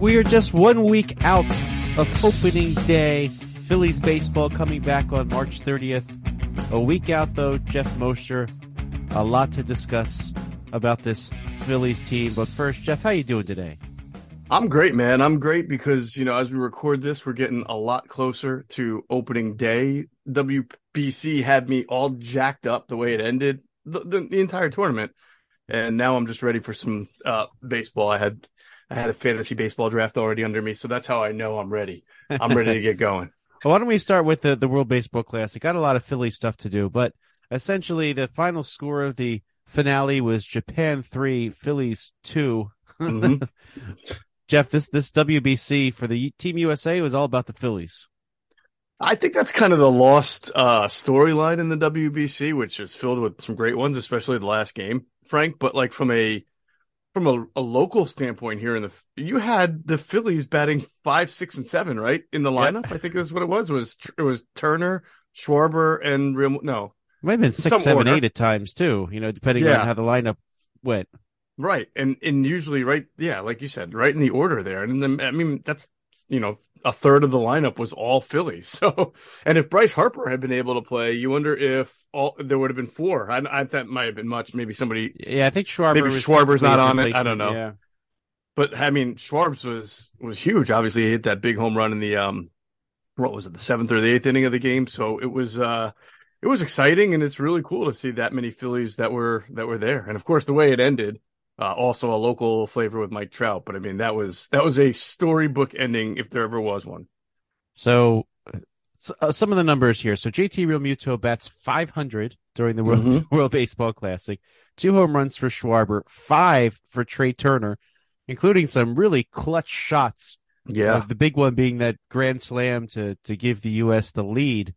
We are just one week out of opening day. Phillies baseball coming back on March 30th. A week out though, Geoff Mosher. A lot to discuss about this Phillies team. But first, Geoff, how you doing today? I'm great, man. I'm great because, you know, as we record this, we're getting a lot closer to opening day. WBC had me all jacked up the way it ended the, the, the entire tournament. And now I'm just ready for some uh, baseball. I had I had a fantasy baseball draft already under me, so that's how I know I'm ready. I'm ready to get going. Well, why don't we start with the, the World Baseball Classic? Got a lot of Philly stuff to do, but essentially the final score of the finale was Japan three, Phillies 2 Mhm. Geoff, this this WBC for the Team USA was all about the Phillies. I think that's kind of the lost uh, storyline in the WBC, which is filled with some great ones, especially the last game, Frank. But like from a from a, a local standpoint here in the you had the Phillies batting five, six, and seven, right in the Yep. lineup. I think that's what it was. It was it was Turner, Schwarber, and Realmuto It might have been six, seven, order. eight at times too. You know, depending Yeah. on how the lineup went. right, and and usually right, yeah, like you said, right in the order there. And then I mean that's you know a third of the lineup was all Phillies. So and if Bryce Harper had been able to play, you wonder if all there would have been four. I, I that might have been much. Maybe somebody Yeah, I think Schwarber Maybe Schwarber's not on it. I don't know. Yeah. But I mean, Schwarb's was was huge. Obviously, he hit that big home run in the um, what was it, the seventh or the eighth inning of the game. So it was uh, it was exciting, and it's really cool to see that many Phillies that were that were there. And of course, the way it ended, uh, also a local flavor with Mike Trout. But I mean, that was that was a storybook ending if there ever was one. So, uh, some of the numbers here. So JT Realmuto bats 500 during the World, Mhm. World Baseball Classic. Two home runs for Schwarber, five for Trey Turner, including some really clutch shots. Uh, the big one being that grand slam to to give the U.S. the lead.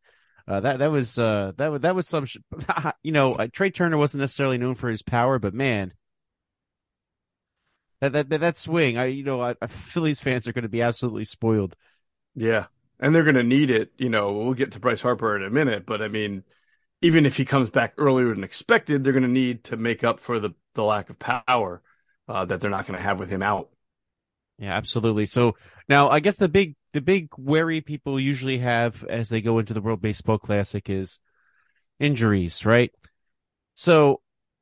Uh, that that was uh, that was that was some. Sh- you know, uh, Trey Turner wasn't necessarily known for his power, but man, that that that, that swing. I you know, I, I- Phillies fans are going to be absolutely spoiled. Yeah. And they're going to need it. You know, we'll get to Bryce Harper in a minute, but I mean, even if he comes back earlier than expected, they're going to need to make up for the, the lack of power uh, that they're not going to have with him out. Yeah, absolutely. So now I guess the big the big worry people usually have as they go into the World Baseball Classic is injuries, right? So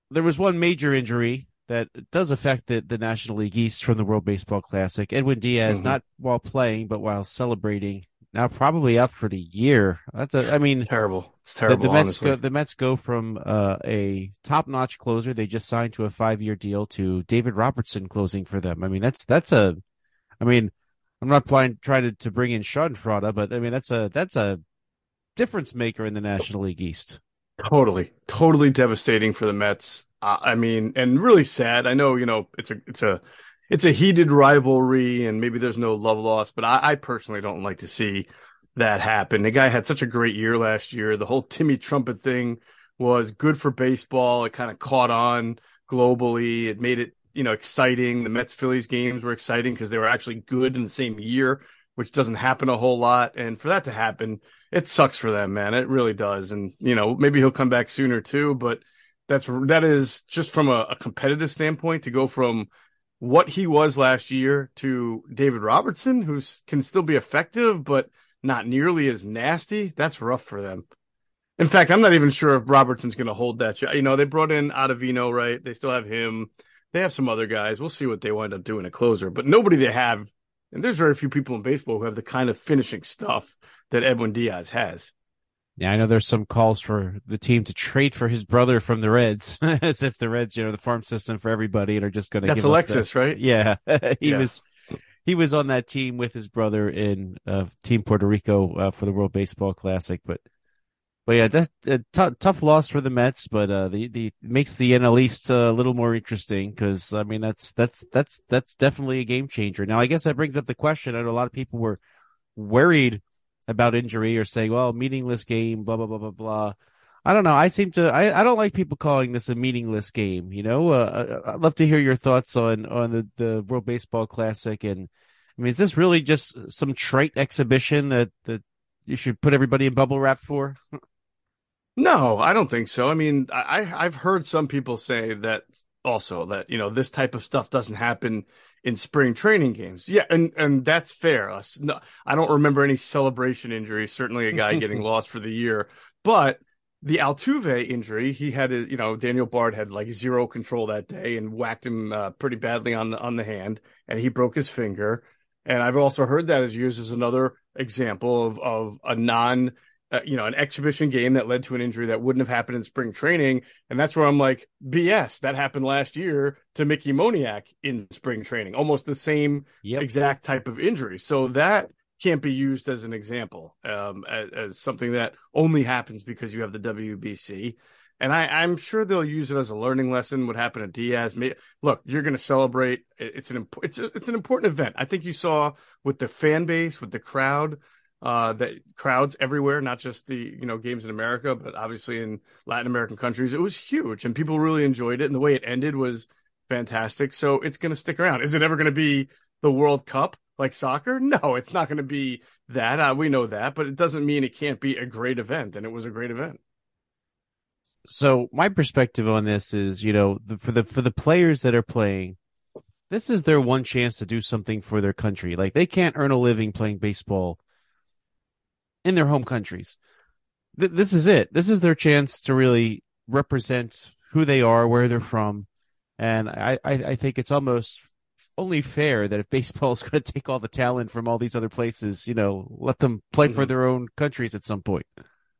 there was one major injury that does affect the, the National League East from the World Baseball Classic. Edwin Diaz, Mhm. not while playing, but while celebrating, now probably out for the year. That's a, I mean, It's terrible. It's the, terrible. the Mets go the Mets go from uh, a top notch closer they just signed to a five year deal to David Robertson closing for them. I mean that's that's a I mean I'm not playing, trying to, to bring in Schadenfreude, but I mean that's a that's a difference maker in the National League East. Totally, totally devastating for the Mets. I mean, and really sad. I know, you know, it's a, it's a, it's a heated rivalry, and maybe there's no love lost, but I, I personally don't like to see that happen. The guy had such a great year last year. The whole Timmy Trumpet thing was good for baseball. It kind of caught on globally. It made it, you know, exciting. The Mets Phillies games were exciting because they were actually good in the same year, which doesn't happen a whole lot. And for that to happen, it sucks for them, man. It really does. And, you know, maybe he'll come back sooner too, but that's, that is just from a, a competitive standpoint to go from what he was last year to David Robertson, who can still be effective, but not nearly as nasty, that's rough for them. In fact, I'm not even sure if Robertson's going to hold that. You know, they brought in Ottavino, right? They still have him. They have some other guys. We'll see what they wind up doing a closer, but nobody they have, and there's very few people in baseball who have the kind of finishing stuff that Edwin Diaz has. Yeah, I know there's some calls for the team to trade for his brother from the Reds, as if the Reds, you know, the farm system for everybody, and are just going to. That's Alexis, the... right? Yeah, he yeah. was he was on that team with his brother in uh, Team Puerto Rico uh, for the World Baseball Classic, but but yeah, that's a t- tough loss for the Mets, but uh, the the makes the NL East uh, a little more interesting because I mean that's that's that's that's definitely a game changer. Now I guess that brings up the question. I know a lot of people were worried about injury or saying, well, meaningless game, blah, blah, blah, blah, blah. I don't know. I seem to, I, I don't like people calling this a meaningless game. You know, uh, I'd love to hear your thoughts on, on the, the World Baseball Classic. And I mean, is this really just some trite exhibition that, that you should put everybody in bubble wrap for? no, I don't think so. I mean, I, I've heard some people say that also that, you know, this type of stuff doesn't happen in spring training games. Yeah, and and that's fair. I don't remember any celebration injuries. Certainly, a guy getting lost for the year, but the Altuve injury, he had a, you know Daniel Bard had like zero control that day and whacked him uh, pretty badly on the on the hand, and he broke his finger. And I've also heard that is used as another example of of a non uh, you know, an exhibition game that led to an injury that wouldn't have happened in spring training. And that's where I'm like, BS. That happened last year to Mickey Moniak in spring training, almost the same yep. exact type of injury. So that can't be used as an example, um, as, as, something that only happens because you have the WBC. And I, am sure they'll use it as a learning lesson. What happened to Diaz? Look, you're going to celebrate. It's an it's a, it's an important event. I think you saw with the fan base, with the crowd uh, that crowds everywhere, not just the you know games in America, but obviously in Latin American countries. It was huge, and people really enjoyed it. And the way it ended was fantastic. So it's going to stick around. Is it ever going to be the World Cup like soccer? No, it's not going to be that. Uh, we know that, but it doesn't mean it can't be a great event. And it was a great event. So my perspective on this is, you know, the, for the for the players that are playing, this is their one chance to do something for their country. Like they can't earn a living playing baseball in their home countries. Th- this is it. This is their chance to really represent who they are, where they're from. And I, I, I think it's almost only fair that if baseball is going to take all the talent from all these other places, you know, let them play mm-hmm. for their own countries at some point.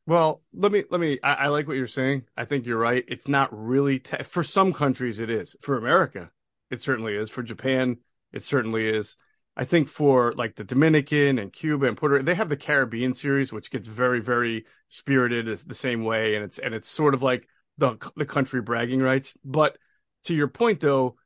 Well, let me let me. I, I, like what you're saying. I think you're right. It's not really te- for some countries. It is for America. It certainly is for Japan. It certainly is. I think for like the Dominican and Cuba and Puerto they have the Caribbean series, which gets very, very spirited the same way, and it's and it's sort of like the the country bragging rights. But to your point, though,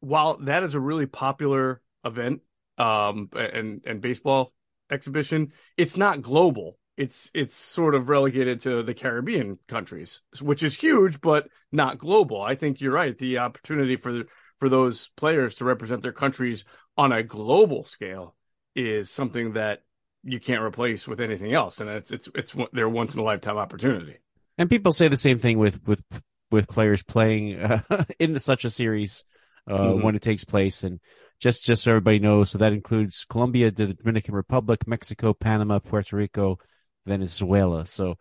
while that is a really popular event, um, and and baseball exhibition, it's not global. It's it's sort of relegated to the Caribbean countries, which is huge, but not global. I think you're right. The opportunity for for those players to represent their countries on a global scale is something that you can't replace with anything else, and it's it's it's their once in a lifetime opportunity. And people say the same thing with with with players playing uh, in the, such a series uh, mm-hmm. when it takes place, and just just so everybody knows, so that includes Colombia, the Dominican Republic, Mexico, Panama, Puerto Rico, Venezuela. So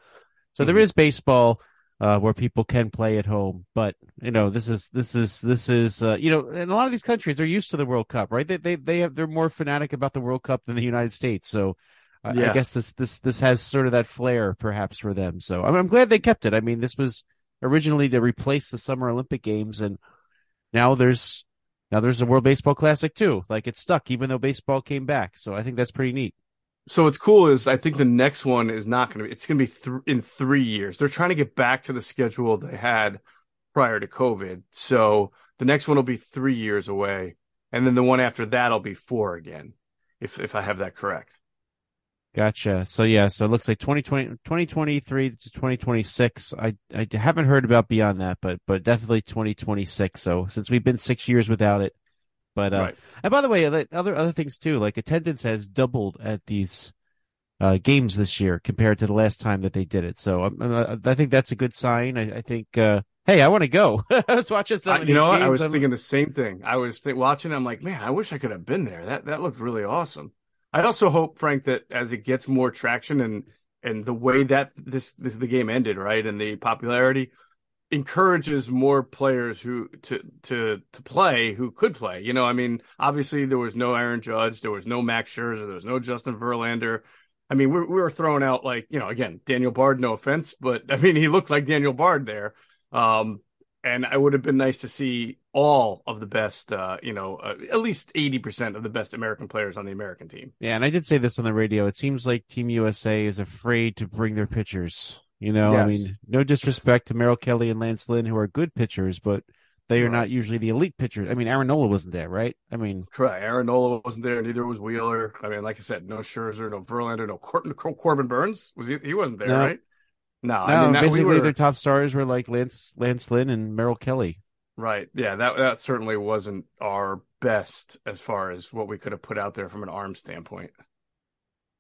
so mm-hmm. there is baseball uh, where people can play at home. But you know, this is this is this is uh, you know, in a lot of these countries they're used to the World Cup, right? They they they have they're more fanatic about the World Cup than the United States. So uh, yeah. I guess this this this has sort of that flair perhaps for them. So I'm, I'm glad they kept it. I mean, this was originally to replace the Summer Olympic Games, and now there's now there's a World Baseball Classic too. Like it's stuck, even though baseball came back. So I think that's pretty neat so what's cool is I think the next one is not going to be. It's going to be th- in three years. They're trying to get back to the schedule they had prior to COVID. So the next one will be three years away, and then the one after that will be four again, if if I have that correct. Gotcha. So yeah, so it looks like 2020, 2023 to 2026. I, I haven't heard about beyond that, but, but definitely 2026. So since we've been six years without it, but uh, right. and by the way, other other things too, like attendance has doubled at these uh, games this year compared to the last time that they did it. So um, uh, I think that's a good sign. I, I think, uh, hey, I want to go. I was watching some. you know what? I was I'm... thinking the same thing. I was th- watching. I'm like, man, I wish I could have been there. That that looked really awesome. I also hope, Frank, that as it gets more traction and and the way that this this the game ended, right, and the popularity encourages more players who to to to play who could play. You know, I mean, obviously there was no Aaron Judge, there was no Max Scherzer, there was no Justin Verlander. I mean, we, we were throwing out like you know, again, Daniel Bard. No offense, but I mean, he looked like Daniel Bard there. Um, and I would have been nice to see all of the best, uh, you know, uh, at least 80% of the best American players on the American team. Yeah. And I did say this on the radio. It seems like Team USA is afraid to bring their pitchers. You know, yes. I mean, no disrespect to Merrill Kelly and Lance Lynn, who are good pitchers, but they are not usually the elite pitchers. I mean, Aaron Nola wasn't there, right? I mean, correct. Aaron Nola wasn't there. Neither was Wheeler. I mean, like I said, no Scherzer, no Verlander, no Corbin, Corbin Burnes. Was he? He wasn't there, no. right? No, no. I mean, basically, we were... their top stars were like Lance Lance Lynn and Merrill Kelly. Right. Yeah. That that certainly wasn't our best as far as what we could have put out there from an arm standpoint.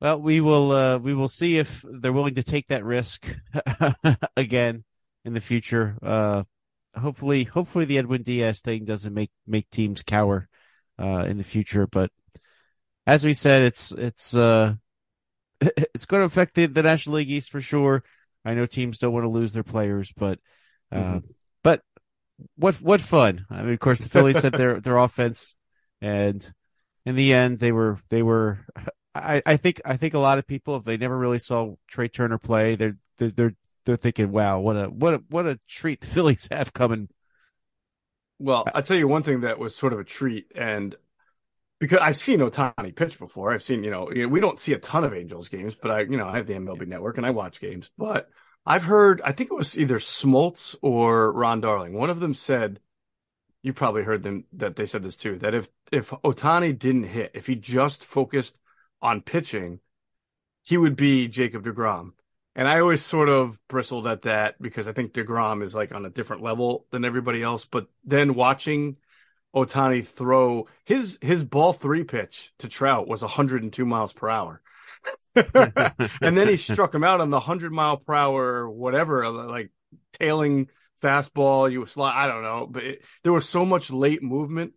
Well, we will uh, we will see if they're willing to take that risk again in the future. Uh, hopefully, hopefully the Edwin Diaz thing doesn't make make teams cower uh, in the future. But as we said, it's it's uh, it's going to affect the, the National League East for sure. I know teams don't want to lose their players, but uh, mm-hmm. but what what fun! I mean, of course, the Phillies sent their their offense, and in the end, they were they were. I, I think I think a lot of people, if they never really saw Trey Turner play, they're they're they're, they're thinking, "Wow, what a what a what a treat the Phillies have coming." Well, I'll tell you one thing that was sort of a treat, and because I've seen Ohtani pitch before. I've seen, you know, we don't see a ton of Angels games, but I, you know, I have the MLB network and I watch games. But I've heard, I think it was either Smoltz or Ron Darling. One of them said, you probably heard them that they said this too, that if, if Ohtani didn't hit, if he just focused on pitching, he would be Jacob DeGrom. And I always sort of bristled at that because I think DeGrom is like on a different level than everybody else. But then watching Ohtani throw his his ball three pitch to Trout was 102 miles per hour. and then he struck him out on the 100 mile per hour whatever like tailing fastball you slide I don't know but it, there was so much late movement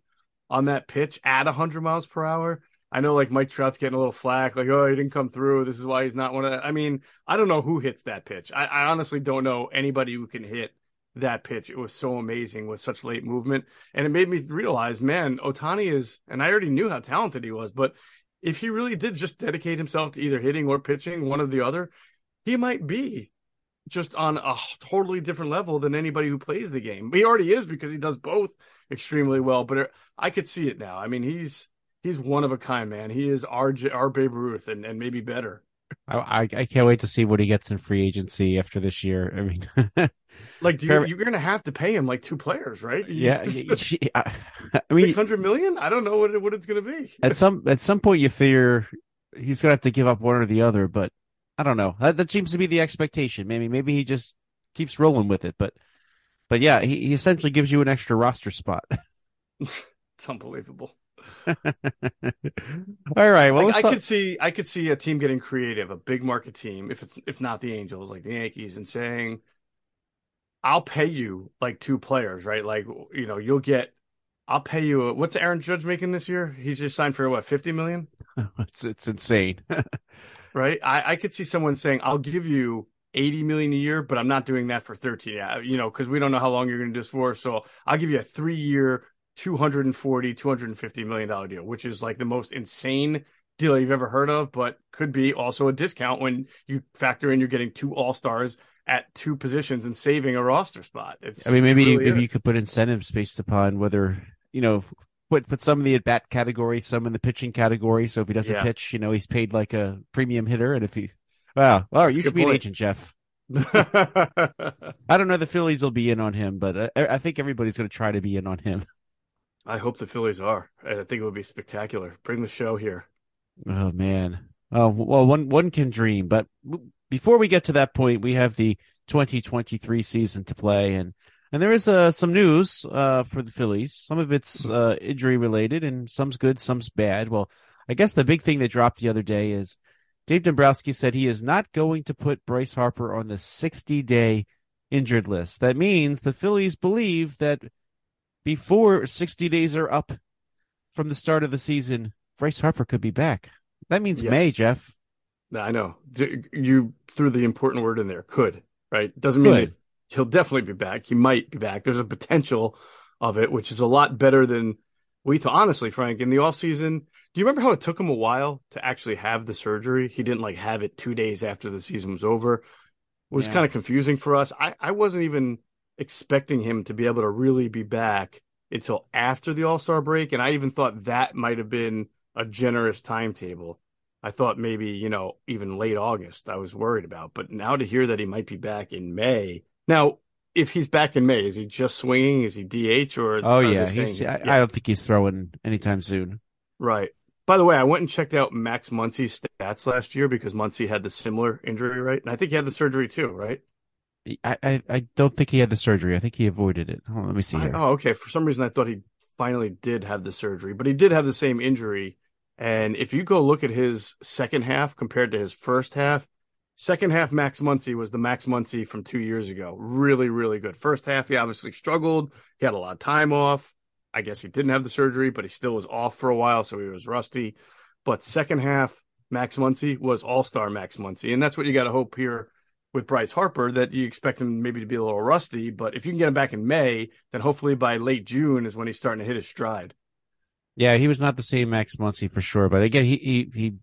on that pitch at 100 miles per hour I know like Mike Trout's getting a little flack like oh he didn't come through this is why he's not one of I mean I don't know who hits that pitch I, I honestly don't know anybody who can hit that pitch. It was so amazing with such late movement. And it made me realize, man, Ohtani is, and I already knew how talented he was, but if he really did just dedicate himself to either hitting or pitching, one or the other, he might be just on a totally different level than anybody who plays the game. He already is because he does both extremely well, but I could see it now. I mean, he's, he's one of a kind, man. He is our, our Babe Ruth and, and maybe better. I, I can't wait to see what he gets in free agency after this year. I mean, like you, you're going to have to pay him like two players, right? Yeah, I mean, six hundred million. I don't know what it, what it's going to be. at some at some point, you figure he's going to have to give up one or the other, but I don't know. That, that seems to be the expectation. Maybe maybe he just keeps rolling with it, but but yeah, he, he essentially gives you an extra roster spot. it's unbelievable. All right. Well, like, I could see I could see a team getting creative, a big market team, if it's if not the Angels, like the Yankees, and saying, "I'll pay you like two players, right? Like you know, you'll get, I'll pay you. A, what's Aaron Judge making this year? He's just signed for what fifty million? it's it's insane, right? I I could see someone saying, "I'll give you." 80 million a year, but I'm not doing that for 13, uh, you know, because we don't know how long you're going to do this for. So I'll give you a three year, 240 250 million dollar deal which is like the most insane deal you've ever heard of but could be also a discount when you factor in you're getting two all-stars at two positions and saving a roster spot it's i mean maybe really maybe you could put incentives based upon whether you know put put some in the at bat category some in the pitching category so if he doesn't yeah. pitch you know he's paid like a premium hitter and if he wow well you should be point. an agent jeff I don't know the Phillies will be in on him, but I, I think everybody's going to try to be in on him. I hope the Phillies are. I think it would be spectacular. Bring the show here. Oh man. Oh well, one one can dream. But before we get to that point, we have the 2023 season to play, and and there is uh, some news uh, for the Phillies. Some of it's uh, injury related, and some's good, some's bad. Well, I guess the big thing that dropped the other day is Dave Dombrowski said he is not going to put Bryce Harper on the 60 day injured list. That means the Phillies believe that before 60 days are up from the start of the season, Bryce Harper could be back. That means yes. May, Geoff. I know. You threw the important word in there. Could, right? Doesn't mean he'll definitely be back. He might be back. There's a potential of it, which is a lot better than we thought. Honestly, Frank, in the offseason, do you remember how it took him a while to actually have the surgery? He didn't like have it two days after the season was over. It was yeah. kind of confusing for us. I, I wasn't even expecting him to be able to really be back until after the All Star break. And I even thought that might have been a generous timetable. I thought maybe, you know, even late August, I was worried about. But now to hear that he might be back in May. Now, if he's back in May, is he just swinging? Is he DH or? Oh yeah, he's. I, yeah. I, don't think he's throwing anytime soon. Right. By the way, I went and checked out Max Muncy's stats last year because Muncy had the similar injury, right? And I think he had the surgery too, right? I, I, I don't think he had the surgery. I think he avoided it. On, let me see. I, oh, okay. For some reason, I thought he finally did have the surgery, but he did have the same injury. And if you go look at his second half compared to his first half, second half Max Muncy was the Max Muncy from two years ago. Really, really good. First half, he obviously struggled. He had a lot of time off. I guess he didn't have the surgery, but he still was off for a while, so he was rusty. But second half, Max Muncy was all star Max Muncy. And that's what you got to hope here with Bryce Harper that you expect him maybe to be a little rusty. But if you can get him back in May, then hopefully by late June is when he's starting to hit his stride. Yeah, he was not the same Max Muncy for sure. But again, he, he, he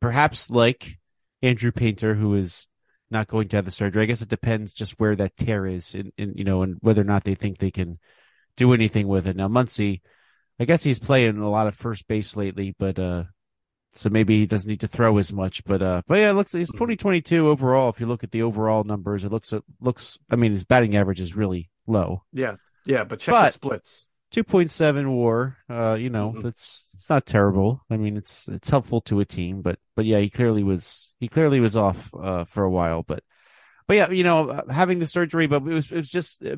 perhaps like Andrew Painter, who is not going to have the surgery. I guess it depends just where that tear is and, you know, and whether or not they think they can do anything with it. Now, Muncy, I guess he's playing a lot of first base lately, but, uh, so maybe he doesn't need to throw as much, but, uh, but yeah, it looks, he's mm-hmm. 2022 overall. If you look at the overall numbers, it looks, it looks, I mean, his batting average is really low. Yeah. Yeah. But check but, the splits. 2.7 war uh you know mm-hmm. it's it's not terrible i mean it's it's helpful to a team but but yeah he clearly was he clearly was off uh for a while but but yeah you know uh, having the surgery but it was it was just uh,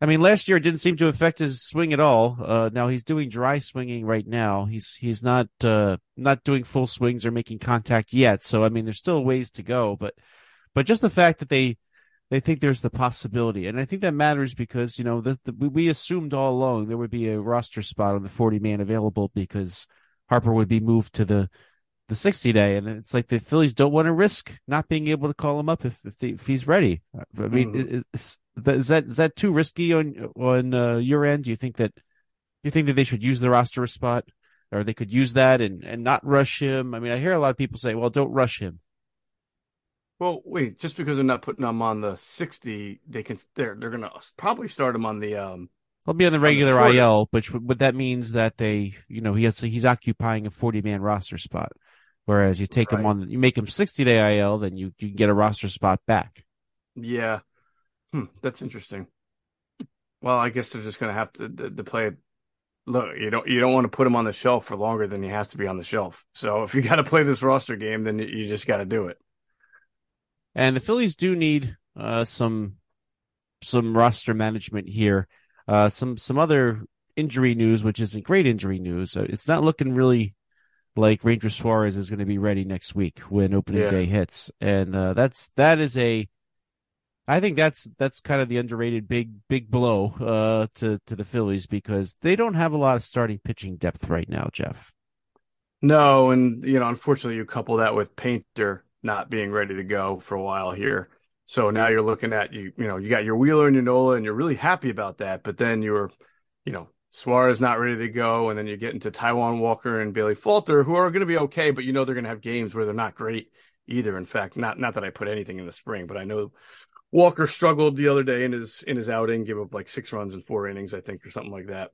I mean, last year it didn't seem to affect his swing at all. Uh, now he's doing dry swinging right now. He's he's not uh, not doing full swings or making contact yet. So I mean, there's still ways to go. But but just the fact that they they think there's the possibility, and I think that matters because you know the, the, we assumed all along there would be a roster spot on the 40 man available because Harper would be moved to the the 60 day, and it's like the Phillies don't want to risk not being able to call him up if if, they, if he's ready. I mean, mm-hmm. is, is, that is that too risky on on uh, your end? Do you think that you think that they should use the roster spot, or they could use that and and not rush him? I mean, I hear a lot of people say, "Well, don't rush him." Well, wait, just because they're not putting him on the 60, they can they're they're gonna probably start him on the um. I'll be on the regular on the IL, but what that means that they, you know, he has he's occupying a 40 man roster spot. Whereas you take right. him on, you make him 60 day IL, then you, you get a roster spot back. Yeah. Hmm, that's interesting. Well, I guess they're just going to have to, to, to play it. Look, you don't you don't want to put him on the shelf for longer than he has to be on the shelf. So if you got to play this roster game, then you just got to do it. And the Phillies do need uh, some some roster management here. Uh, some some other injury news, which isn't great injury news. Uh, it's not looking really like Ranger Suarez is going to be ready next week when opening yeah. day hits, and uh, that's that is a. I think that's that's kind of the underrated big big blow uh, to to the Phillies because they don't have a lot of starting pitching depth right now, Geoff. No, and you know, unfortunately, you couple that with Painter not being ready to go for a while here. So now you're looking at you, you know, you got your Wheeler and your Nola, and you're really happy about that. But then you're, you know, Suarez not ready to go, and then you get into Taijuan Walker and Bailey Falter, who are going to be okay, but you know they're going to have games where they're not great either. In fact, not not that I put anything in the spring, but I know Walker struggled the other day in his in his outing, gave up like six runs in four innings, I think, or something like that.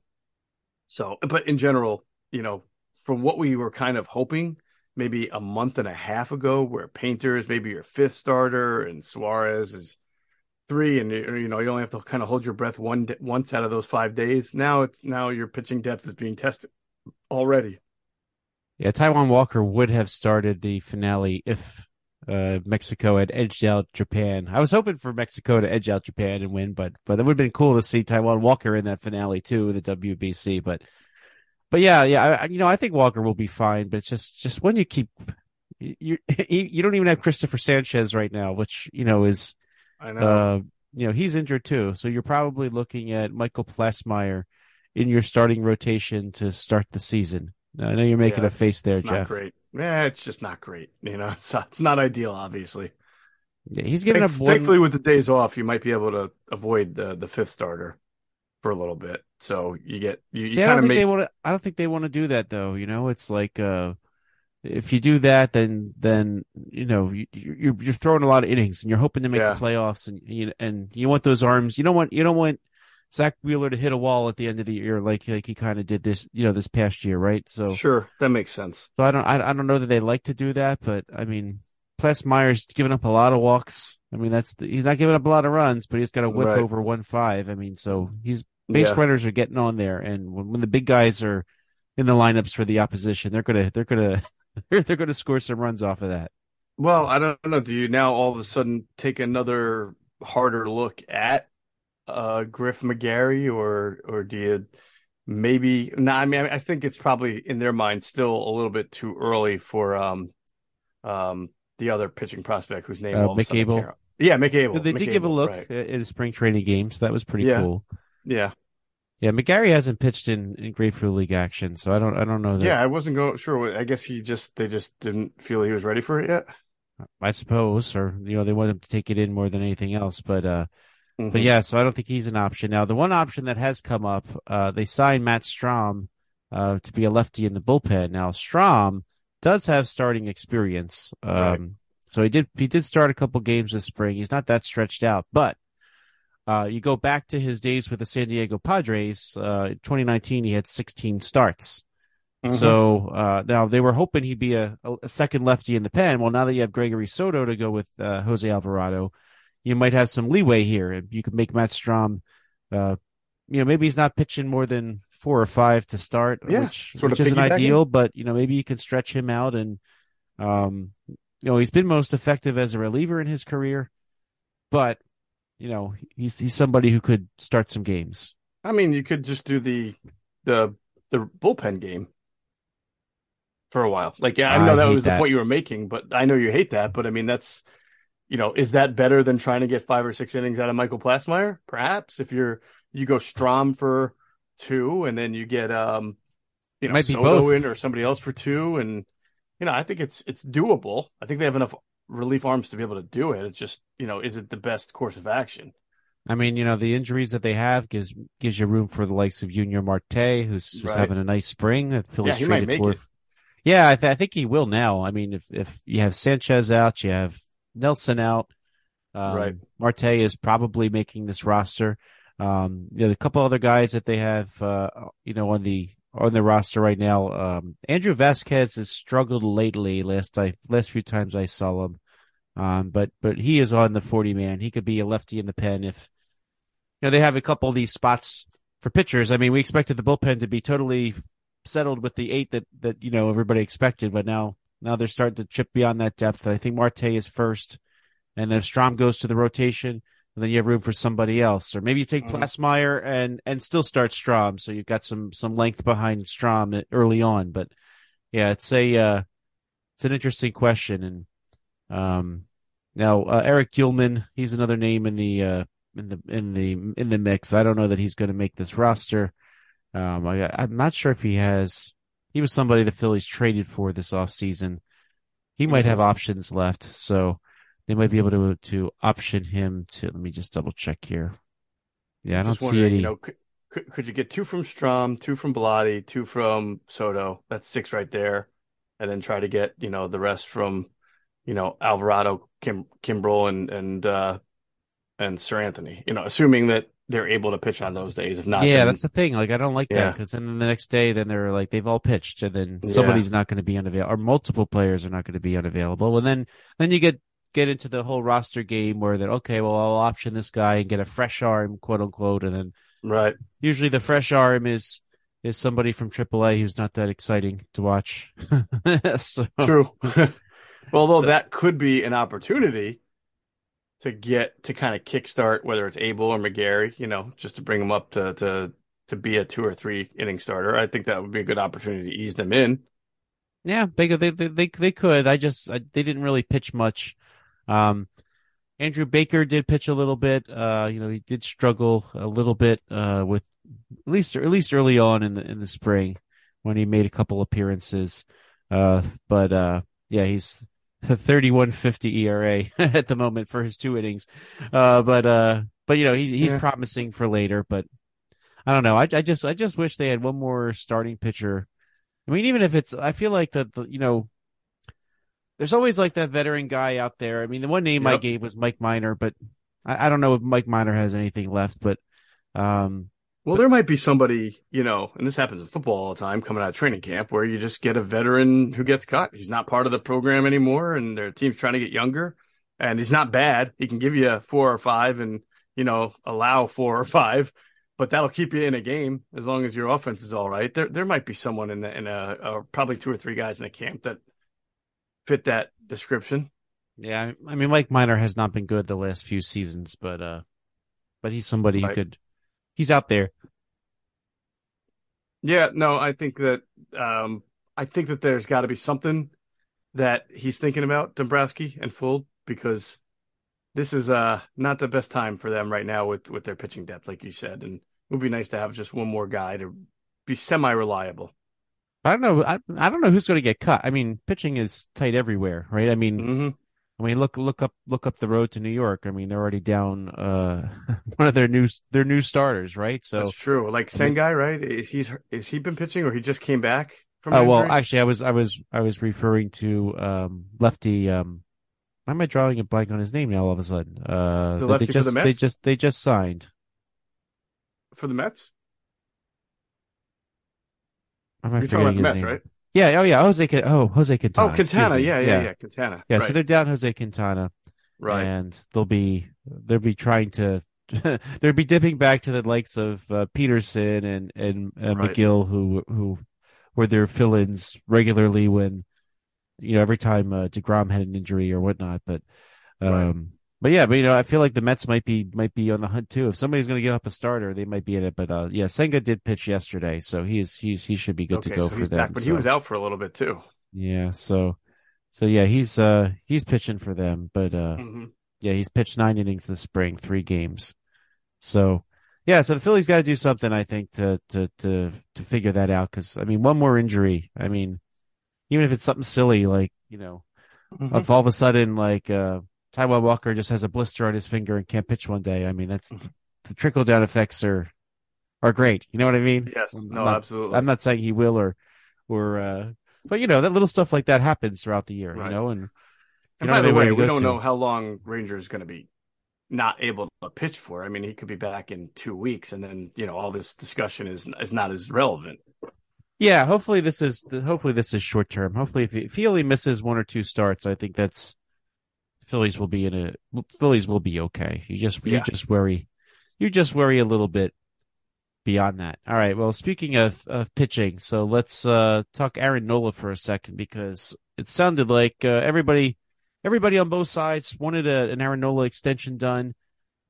So, but in general, you know, from what we were kind of hoping maybe a month and a half ago, where Painter is maybe your fifth starter and Suarez is three, and you know you only have to kind of hold your breath one once out of those five days. Now it's now your pitching depth is being tested already. Yeah, Taijuan Walker would have started the finale if uh, Mexico had edged out Japan. I was hoping for Mexico to edge out Japan and win, but but it would have been cool to see Taijuan Walker in that finale too, with the WBC. But but yeah, yeah, I, you know, I think Walker will be fine. But it's just just when you keep you you don't even have Christopher Sanchez right now, which you know is I know. Uh, you know, he's injured too. So you're probably looking at Michael Plassmeyer in your starting rotation to start the season. I know you're making yeah, a face there, Geoff. great. Yeah, it's just not great. You know, it's not, it's not ideal, obviously. Yeah, he's getting Thank, up. Thankfully, with the days off, you might be able to avoid the the fifth starter for a little bit. So you get you, See, you kind of make. They wanna, I don't think they want to do that though. You know, it's like uh, if you do that, then then you know you, you're you're throwing a lot of innings and you're hoping to make yeah. the playoffs and you and you want those arms. You don't want you don't want Zack Wheeler to hit a wall at the end of the year like like he kind of did this you know this past year, right? So sure, that makes sense. So I don't I, I don't know that they like to do that, but I mean, Plassmeyer's giving up a lot of walks. I mean, that's the, he's not giving up a lot of runs, but he's got a whip right. over one five. I mean, so he's base yeah. runners are getting on there, and when, when the big guys are in the lineups for the opposition, they're gonna they're gonna they're gonna score some runs off of that. Well, I don't know. Do you now all of a sudden take another harder look at uh, Griff McGarry, or or do you maybe? No, nah, I mean, I think it's probably in their mind still a little bit too early for um um the other pitching prospect whose name uh, Mick Abel. Yeah, Mick Abel. They Mick did Abel, give a look right. in a spring training game, so that was pretty yeah. cool. Yeah. Yeah, McGarry hasn't pitched in, in Grapefruit League action, so I don't I don't know that. Yeah, I wasn't go sure. I guess he just they just didn't feel he was ready for it yet. I suppose, or you know, they wanted him to take it in more than anything else. But uh, mm-hmm. but yeah, so I don't think he's an option now. The one option that has come up, uh, they signed Matt Strahm uh to be a lefty in the bullpen. Now Strom does have starting experience. Um, right. so he did he did start a couple games this spring. He's not that stretched out, but uh, you go back to his days with the San Diego Padres. Uh, 2019, he had 16 starts. Mm-hmm. So uh, now they were hoping he'd be a, a, second lefty in the pen. Well, now that you have Gregory Soto to go with uh, Jose Alvarado, you might have some leeway here. You could make Matt Strahm, uh, you know, maybe he's not pitching more than four or five to start, yeah, which, which isn't ideal, but you know, maybe you can stretch him out and, um, you know, he's been most effective as a reliever in his career, but you know, he's he's somebody who could start some games. I mean, you could just do the the the bullpen game for a while. Like, yeah, I know I that was that. the point you were making, but I know you hate that. But I mean, that's you know, is that better than trying to get five or six innings out of Michael Plassmeyer? Perhaps if you're you go Strahm for two, and then you get um, you know, Soto in or somebody else for two, and you know, I think it's it's doable. I think they have enough relief arms to be able to do it. It's just, you know, is it the best course of action? I mean, you know, the injuries that they have gives gives you room for the likes of Yunior Marte, who's, who's right. having a nice spring that Phillies yeah, traded for. It. Yeah, I, th- I, think he will now. I mean, if if you have Sanchez out, you have Nelson out. Um, right. Marte is probably making this roster. Um, you know, a couple other guys that they have, uh, you know, on the on the roster right now. Um, Andrew Vasquez has struggled lately. Last I last few times I saw him, um, but but he is on the forty man. He could be a lefty in the pen if you know they have a couple of these spots for pitchers. I mean, we expected the bullpen to be totally settled with the eight that that you know everybody expected, but now now they're starting to chip beyond that depth. I think Marte is first, and then if Strahm goes to the rotation, and then you have room for somebody else, or maybe you take mm-hmm. Plassmeyer and and still start Strahm, so you've got some some length behind Strahm early on. But yeah, it's a uh, it's an interesting question, and um, now uh, Erich Uelmen, he's another name in the uh, in the in the in the mix. I don't know that he's going to make this roster. Um, I, I'm not sure if he has. He was somebody the Phillies traded for this off season. He might have mm-hmm. options left, so they might be able to to option him to. Let me just double check here. Yeah, I don't see any. You know, could, could, could you get two from Strahm, two from Bellatti, two from Soto? That's six right there, and then try to get you know the rest from you know Alvarado, Kim Kimbrel, and and uh, and Seranthony. You know, assuming that they're able to pitch on those days. If not, yeah, then, that's the thing. Like, I don't like yeah. that because then the next day, then they're like they've all pitched, and then somebody's yeah. not going to be unavailable, or multiple players are not going to be unavailable. And then then you get get into the whole roster game where that okay, well I'll option this guy and get a fresh arm, quote unquote, and then right. Usually the fresh arm is is somebody from AAA who's not that exciting to watch. so. True. Although that could be an opportunity to get to kind of kickstart whether it's Abel or McGarry, you know, just to bring them up to to to be a two or three inning starter. I think that would be a good opportunity to ease them in. Yeah, they they they they, they could. I just I, they didn't really pitch much um, Andrew Baker did pitch a little bit. Uh, you know, he did struggle a little bit uh, with at least at least early on in the in the spring when he made a couple appearances. Uh, but uh, yeah, he's 31.50 ERA at the moment for his two innings. Uh, but uh, but you know, he's he's yeah. promising for later. But I don't know. I I just I just wish they had one more starting pitcher. I mean, even if it's, I feel like that you know there's always like that veteran guy out there. I mean, the one name yep. I gave was Mike Minor, but I, I, don't know if Mike Minor has anything left. But um, well, but, there might be somebody, you know, and this happens in football all the time, coming out of training camp, where you just get a veteran who gets cut. He's not part of the program anymore, and their team's trying to get younger. And he's not bad. He can give you four or five, and you know, allow four or five, but that'll keep you in a game as long as your offense is all right. There, there might be someone in the in a, a probably two or three guys in a camp that fit that description. Yeah, I mean, Mike Minor has not been good the last few seasons, but uh, but he's somebody right. who could. He's out there. Yeah, no, I think that um, I think that there's got to be something that he's thinking about Dombrowski and Fuld because this is uh not the best time for them right now with with their pitching depth, like you said, and it would be nice to have just one more guy to be semi reliable. I don't know. I, I don't know who's going to get cut. I mean, pitching is tight everywhere, right? I mean, mm-hmm. I mean, look look up look up the road to New York. I mean, they're already down uh, one of their new their new starters, right? So that's true. Like Senga, right? Is he's is he been pitching or he just came back from? Oh well, actually, I was I was I was referring to um, lefty. Um, why am I drawing a blank on his name now? All of a sudden, uh, the lefty they just for the Mets? they just they just signed for the Mets. Am I You're talking about Mets, name? right? Yeah. Oh, yeah. Jose. Oh, Jose Quintana. Oh, Quintana. Yeah, yeah, yeah, yeah. Quintana. Yeah. Right. So they're down Jose Quintana. Right. And they'll be they'll be trying to they'll be dipping back to the likes of uh, Peterson and and uh, right. Megill, who who were their fill-ins regularly when you know every time uh, Degrom had an injury or whatnot. But um. But yeah, but you know, I feel like the Mets might be might be on the hunt too. If somebody's going to give up a starter, they might be in it. But uh, yeah, Senga did pitch yesterday, so he's he's he should be good okay, to go so for them. Back, but so. he was out for a little bit too. Yeah, so so yeah, he's uh he's pitching for them, but uh mm-hmm. yeah, he's pitched nine innings this spring, three games. So yeah, so the Phillies got to do something, I think, to to to to figure that out. Because I mean, one more injury. I mean, even if it's something silly like you know, mm-hmm. if all of a sudden like uh Taijuan Walker just has a blister on his finger and can't pitch one day. I mean, that's mm-hmm. the trickle down effects are are great. You know what I mean? Yes. I'm no, not, absolutely. I'm not saying he will or or uh but you know, that little stuff like that happens throughout the year, right. you know, and and by the way, we don't to. know how long Ranger is going to be not able to pitch for. I mean, he could be back in two weeks, and then you know all this discussion is is not as relevant. Yeah, hopefully this is hopefully this is short term. Hopefully, if he, if he only misses one or two starts, I think that's Phillies will be in a Phillies will be okay. You just yeah. you just worry you just worry a little bit beyond that. All right. Well, speaking of of pitching, so let's uh, talk Aaron Nola for a second because it sounded like uh, everybody everybody on both sides wanted a, an Aaron Nola extension done.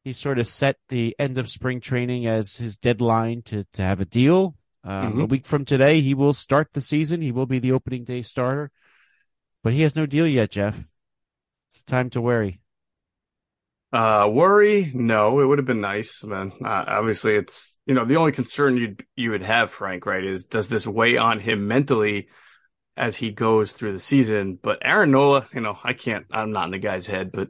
He sort of set the end of spring training as his deadline to to have a deal. Um, mm-hmm. A week from today, he will start the season. He will be the opening day starter, but he has no deal yet, Geoff. It's time to worry. Uh, worry? No, it would have been nice, man. Uh, obviously, it's you know the only concern you you would have, Frank, right? Is does this weigh on him mentally as he goes through the season? But Aaron Nola, you know, I can't. I'm not in the guy's head, but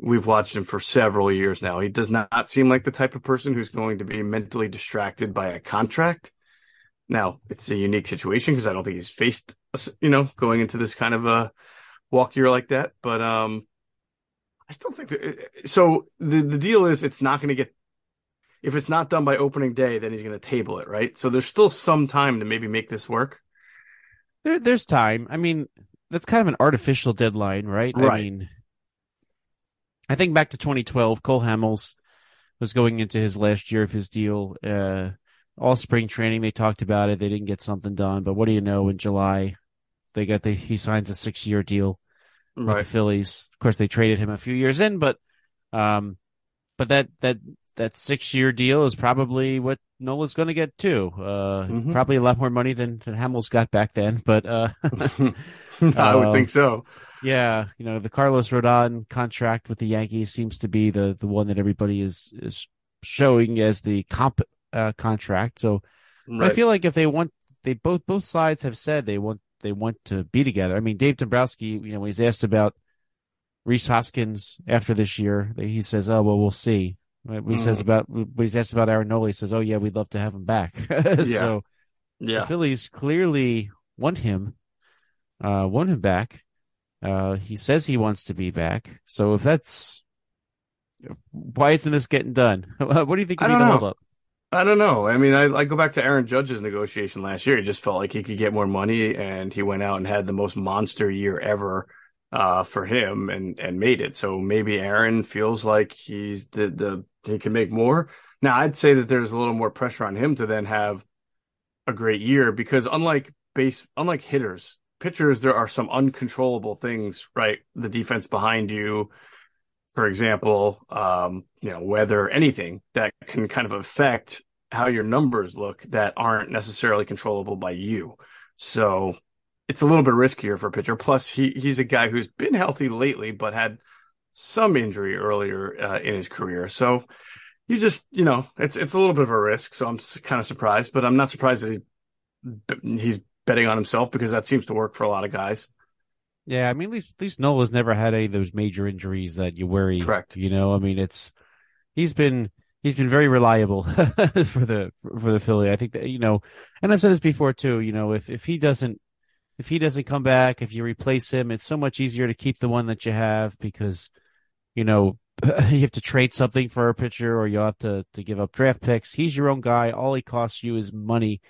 we've watched him for several years now. He does not seem like the type of person who's going to be mentally distracted by a contract. Now, it's a unique situation because I don't think he's faced, you know, going into this kind of a walk year like that. But um, I still think that. So the the deal is, it's not going to get. If it's not done by opening day, then he's going to table it, right? So there's still some time to maybe make this work. There, there's time. I mean, that's kind of an artificial deadline, right? Right. I mean, I think back to 2012, Cole Hamels was going into his last year of his deal. Uh, all spring training, they talked about it. They didn't get something done, but what do you know? In July, they got the he signs a six year deal right. with the Phillies. Of course, they traded him a few years in, but um, but that that that six year deal is probably what Nola's going to get too. Uh, mm-hmm. Probably a lot more money than, than Hamels got back then, but uh, I would think so. Yeah, you know the Carlos Rodon contract with the Yankees seems to be the the one that everybody is is showing as the comp uh, contract. So right. I feel like if they want, they both both sides have said they want they want to be together. I mean, Dave Dombrowski, you know, when he's asked about Rhys Hoskins after this year, he says, "Oh well, we'll see." When he mm. says about when he's asked about Aaron Nola, he says, "Oh yeah, we'd love to have him back." yeah. So yeah, the Phillies clearly want him, uh, want him back. Uh, he says he wants to be back. So if that's why isn't this getting done? what do you think be the holdup? I don't know. I mean, I, I, go back to Aaron Judge's negotiation last year. He just felt like he could get more money, and he went out and had the most monster year ever uh, for him, and and made it. So maybe Aaron feels like he's the the he can make more. Now, I'd say that there's a little more pressure on him to then have a great year because unlike base, unlike hitters, pitchers, there are some uncontrollable things, right? The defense behind you, for example, um, you know, weather, anything that can kind of affect how your numbers look that aren't necessarily controllable by you. So it's a little bit riskier for a pitcher. Plus, he he's a guy who's been healthy lately, but had some injury earlier uh, in his career. So you just, you know, it's it's a little bit of a risk. So I'm kind of surprised, but I'm not surprised that he, he's betting on himself because that seems to work for a lot of guys. Yeah, I mean, at least at least Nola's never had any of those major injuries that you worry. Correct. You know, I mean, it's he's been he's been very reliable for the for the Philly. I think that you know, and I've said this before too. You know, if if he doesn't if he doesn't come back, if you replace him, it's so much easier to keep the one that you have because you know you have to trade something for a pitcher or you have to to give up draft picks. He's your own guy. All he costs you is money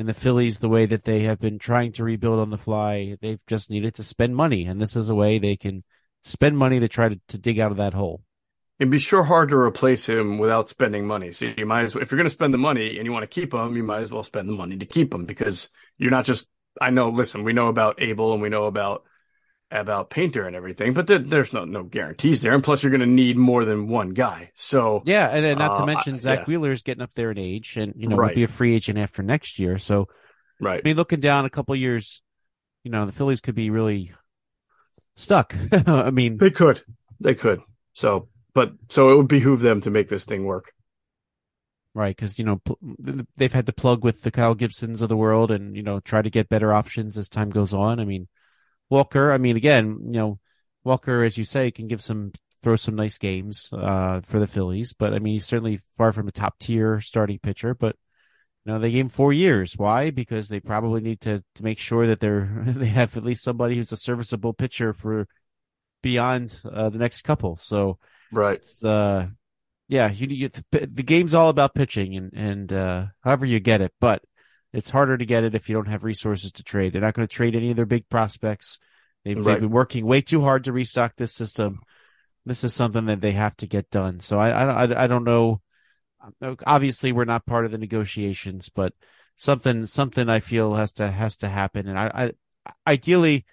and the Phillies, the way that they have been trying to rebuild on the fly, they've just needed to spend money, and this is a way they can spend money to try to, to dig out of that hole. It'd be sure hard to replace him without spending money. So you might as well, if you're going to spend the money and you want to keep him, you might as well spend the money to keep him because you're not just. I know. Listen, we know about Abel and we know about about Painter and everything, but there's no no guarantees there, and plus you're going to need more than one guy. So yeah, and then not uh, to mention Zack yeah. Wheeler's getting up there in age, and you know right. will be a free agent after next year. So right, I mean, looking down a couple years, you know, the Phillies could be really stuck. I mean, they could, they could. So, but so it would behoove them to make this thing work. Right, because you know pl- they've had to plug with the Kyle Gibsons of the world, and you know try to get better options as time goes on. I mean, Walker, I mean, again, you know, Walker, as you say, can give some throw some nice games uh, for the Phillies, but I mean, he's certainly far from a top tier starting pitcher. But you know, they gave him four years. Why? Because they probably need to to make sure that they're they have at least somebody who's a serviceable pitcher for beyond uh, the next couple. So right, uh, yeah, you, you the, the game's all about pitching and and uh, however you get it, but it's harder to get it if you don't have resources to trade. They're not going to trade any of their big prospects. They've, right. they've, been working way too hard to restock this system. This is something that they have to get done. So I, I, I don't know. Obviously, we're not part of the negotiations, but something, something I feel has to has to happen. And I, I ideally,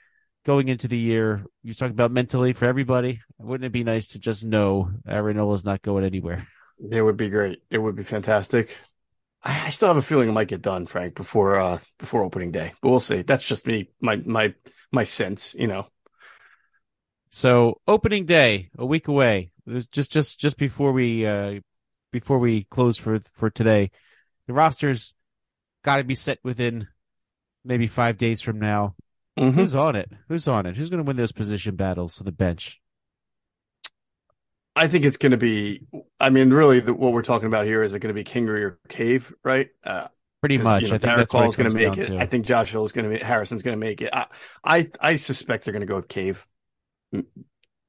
going into the year, you talk about mentally for everybody. Wouldn't it be nice to just know Aaron Nola's not going anywhere? It would be great. It would be fantastic. I, still have a feeling it might get done, Frank, before uh before opening day. But we'll see. That's just me, my my my sense, you know. So opening day, a week away. Just just just before we uh before we close for for today, the roster's got to be set within maybe five days from now. Mm-hmm. Who's on it? Who's on it? Who's going to win those position battles on the bench? I think it's going to be. I mean, really, the, what we're talking about here is it going to be Kingery or Cave, right? Uh, Pretty much. You know, I think that's going to make it. To. I think Josh Hill is going to be. Harrison's going to make it. I, I, I suspect they're going to go with Cave.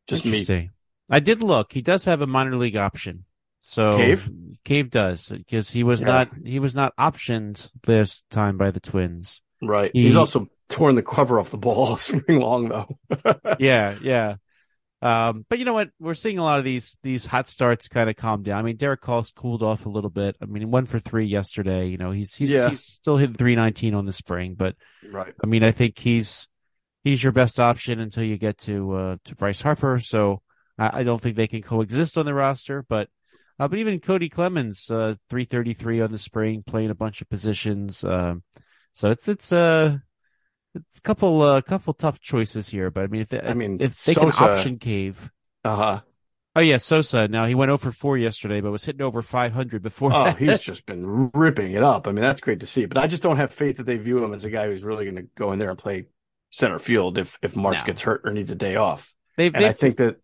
Just me. I did look. He does have a minor league option. So Cave, Cave does because he was yeah. not he was not optioned this time by the Twins. Right. He, He's also torn the cover off the ball spring long though. yeah, yeah. Um, but you know what? We're seeing a lot of these these hot starts kind of calm down. I mean, Darick Hall's cooled off a little bit. I mean, one for three yesterday. You know, he's he's, yeah. he's still hitting three nineteen on the spring, but right. I mean, I think he's he's your best option until you get to uh, to Bryce Harper. So I, I don't think they can coexist on the roster, but Uh, but even Cody Clemens, uh, 333 on the spring, playing a bunch of positions. Um, so it's, it's, uh, it's a couple, uh, couple tough choices here, but I mean, if they, I mean, if they Sosa, can option Cave. Uh huh. Oh yeah, Sosa. Now he went over 4 yesterday, but was hitting over 500 before. Oh, he's just been ripping it up. I mean, that's great to see. But I just don't have faith that they view him as a guy who's really going to go in there and play center field if if Marsh no. gets hurt or needs a day off. They've, and they've, I think that.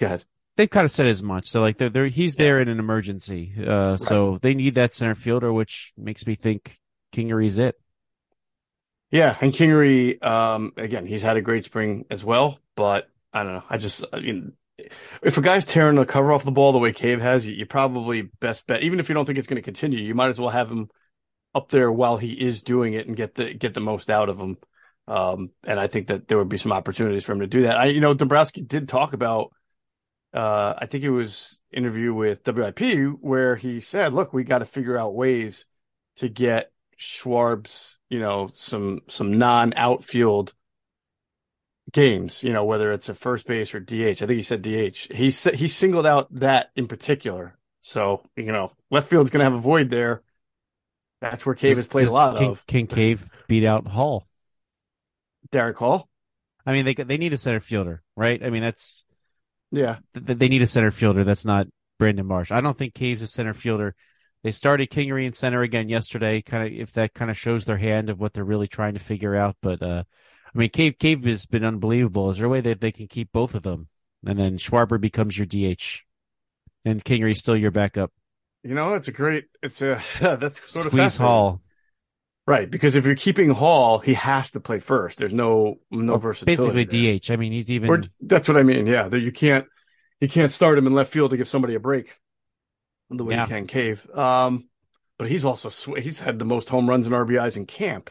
Go ahead. They've kind of said as much. So like they're, they're he's yeah. there in an emergency. Uh, right. so they need that center fielder, which makes me think Kingery's it. Yeah, and Kingery, um, again, he's had a great spring as well, but I don't know. I just, I mean, if a guy's tearing the cover off the ball the way Cave has, you, you probably best bet, even if you don't think it's going to continue, you might as well have him up there while he is doing it and get the get the most out of him. Um, and I think that there would be some opportunities for him to do that. I, you know, Dombrowski did talk about, uh, I think it was interview with WIP where he said, "Look, we got to figure out ways to get Schwarb's, you know, some some non outfield." games, you know, whether it's a first base or DH. I think he said DH. He he singled out that in particular. So, you know, left field's going to have a void there. That's where Cave has played a lot King, of. King Cave beat out Hall. Darick Hall? I mean, they they need a center fielder, right? I mean, that's yeah. They need a center fielder. That's not Brandon Marsh. I don't think Cave's a center fielder. They started Kingery and center again yesterday. Kind of, if that kind of shows their hand of what they're really trying to figure out. But uh, I mean, Cave Cave has been unbelievable. Is there a way that they can keep both of them, and then Schwarber becomes your DH, and Kingery still your backup? You know, it's a great. It's a that's sort Squeeze of Hall. Right, because if you're keeping Hall, he has to play first. There's no no well, versatility. Basically, there. DH. I mean, he's even. Or, that's what I mean. Yeah, that you can't you can't start him in left field to give somebody a break. The way yeah. you can Cave. Um, but he's also sw- he's had the most home runs and RBIs in camp.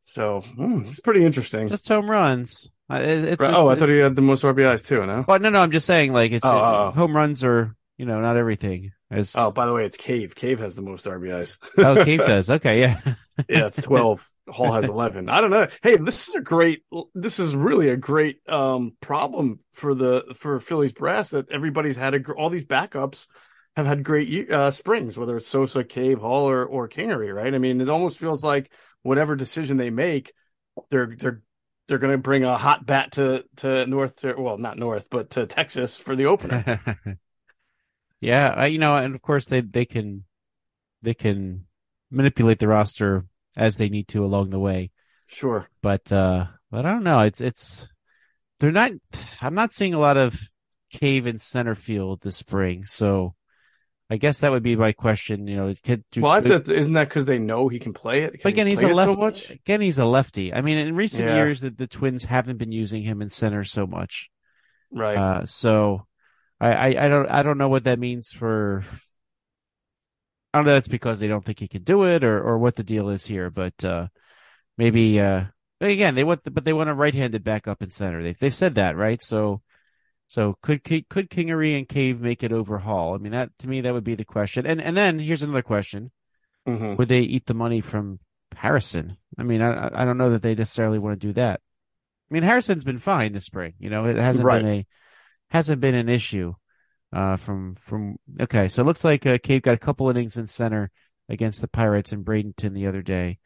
So hmm, it's pretty interesting. Just home runs. Uh, it's, right. it's, oh, I thought he had the most RBIs too. No. Well, no, no. I'm just saying, like, it's oh, uh, home runs are you know not everything. As... Oh, by the way, it's Cave. Cave has the most RBIs. oh, Cave does. Okay, yeah. yeah, it's twelve. Hall has eleven. I don't know. Hey, this is a great. This is really a great um, problem for the for Phillies brass that everybody's had a, all these backups have had great uh, springs, whether it's Sosa, Cave, Hall, or or Kingery. Right. I mean, it almost feels like whatever decision they make, they're they're they're going to bring a hot bat to to North, well, not North, but to Texas for the opener. yeah, I, you know, and of course they they can they can manipulate the roster as they need to along the way. Sure, but uh, but I don't know. It's it's they're not. I'm not seeing a lot of Cave in center field this spring, so I guess that would be my question. You know, could, do, well, could, isn't that because they know he can play it? Can but again, he he's a lefty. So again, he's a lefty. I mean, in recent yeah. years, the, the Twins haven't been using him in center so much, right? Uh, so, I, I, I don't I don't know what that means for. I don't know. That's because they don't think he can do it, or or what the deal is here. But uh, maybe uh, again, they want, the, but they want a right-handed backup in center. They they've said that, right? So so could could Kingery and Cave make it over Hall? I mean, that to me that would be the question. And and then here's another question: mm-hmm. Would they eat the money from Harrison? I mean, I I don't know that they necessarily want to do that. I mean, Harrison's been fine this spring. You know, it hasn't right. been a hasn't been an issue. Uh, from from okay, so it looks like uh, Cave got a couple innings in center against the Pirates in Bradenton the other day.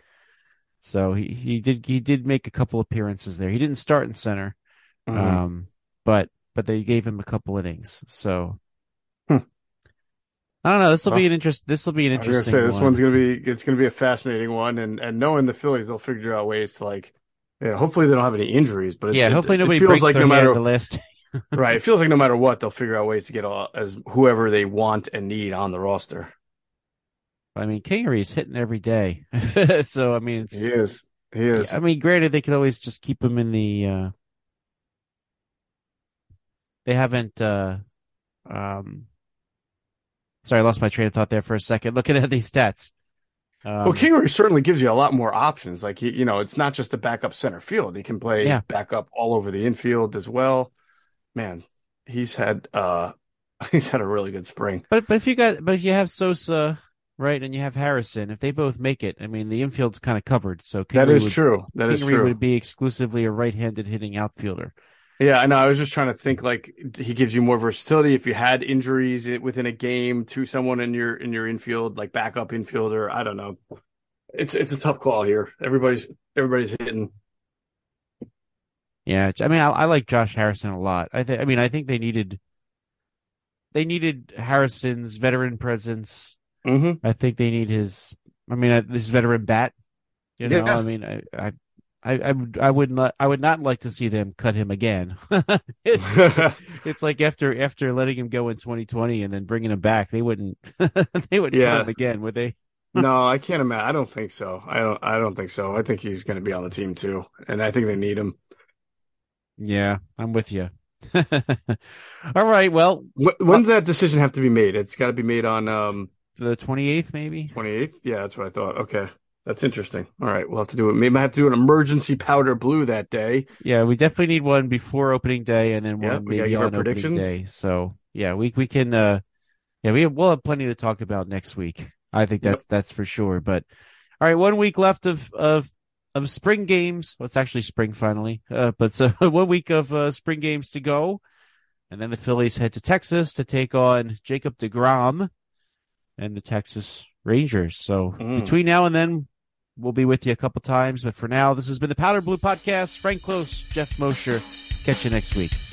So he, he did he did make a couple appearances there. He didn't start in center, mm-hmm. um, but but they gave him a couple innings. So hmm. I don't know. This will well, be an interest. This will be an interesting. Say, this one's gonna be it's gonna be a fascinating one, and and knowing the Phillies, they'll figure out ways to like. Yeah, hopefully they don't have any injuries, but yeah, hopefully it, nobody it feels like no matter the list. right, it feels like no matter what, they'll figure out ways to get all, as whoever they want and need on the roster. I mean, Kingery's hitting every day, so I mean, he is. He is. I mean, granted, they could always just keep him in the uh, they haven't. Uh, um, sorry, I lost my train of thought there for a second. Looking at these stats. Um, well, Kingery certainly gives you a lot more options. Like you know, it's not just the backup center field. He can play yeah. backup all over the infield as well. Man, he's had uh he's had a really good spring. But but if you got but if you have Sosa right and you have Harrison, if they both make it, I mean the infield's kind of covered. So Kingery that is would, true. That Kingery is true. would be exclusively a right-handed hitting outfielder. Yeah, I know. I was just trying to think like he gives you more versatility if you had injuries within a game to someone in your in your infield, like backup infielder. I don't know. It's it's a tough call here. Everybody's everybody's hitting. Yeah, I mean, I, I like Josh Harrison a lot. I think. I mean, I think they needed they needed Harrison's veteran presence. Mm-hmm. I think they need his. I mean, this veteran bat. You know, yeah. I mean, I, I, I, I, would, I would not, I would not like to see them cut him again. it's, it's like after after letting him go in 2020 and then bringing him back, they wouldn't, they wouldn't yeah. cut him again, would they? no, I can't imagine. I don't think so. I don't. I don't think so. I think he's going to be on the team too, and I think they need him. Yeah, I'm with you. All right. Well, when's that decision have to be made? It's got to be made on um the 28th, maybe. 28th. Yeah, that's what I thought. Okay. That's interesting. All right, we'll have to do it. Maybe I have to do an emergency powder blue that day. Yeah, we definitely need one before opening day, and then one yeah, maybe on opening day. So yeah, we we can. uh Yeah, we we'll have plenty to talk about next week. I think that's yep. that's for sure. But all right, one week left of of of spring games. Well, it's actually spring finally, uh, but so one week of uh, spring games to go, and then the Phillies head to Texas to take on Jacob deGrom and the Texas Rangers. So mm. between now and then, we'll be with you a couple times. But for now, this has been the Powder Blue Podcast. Frank Klose, Geoff Mosher. Catch you next week.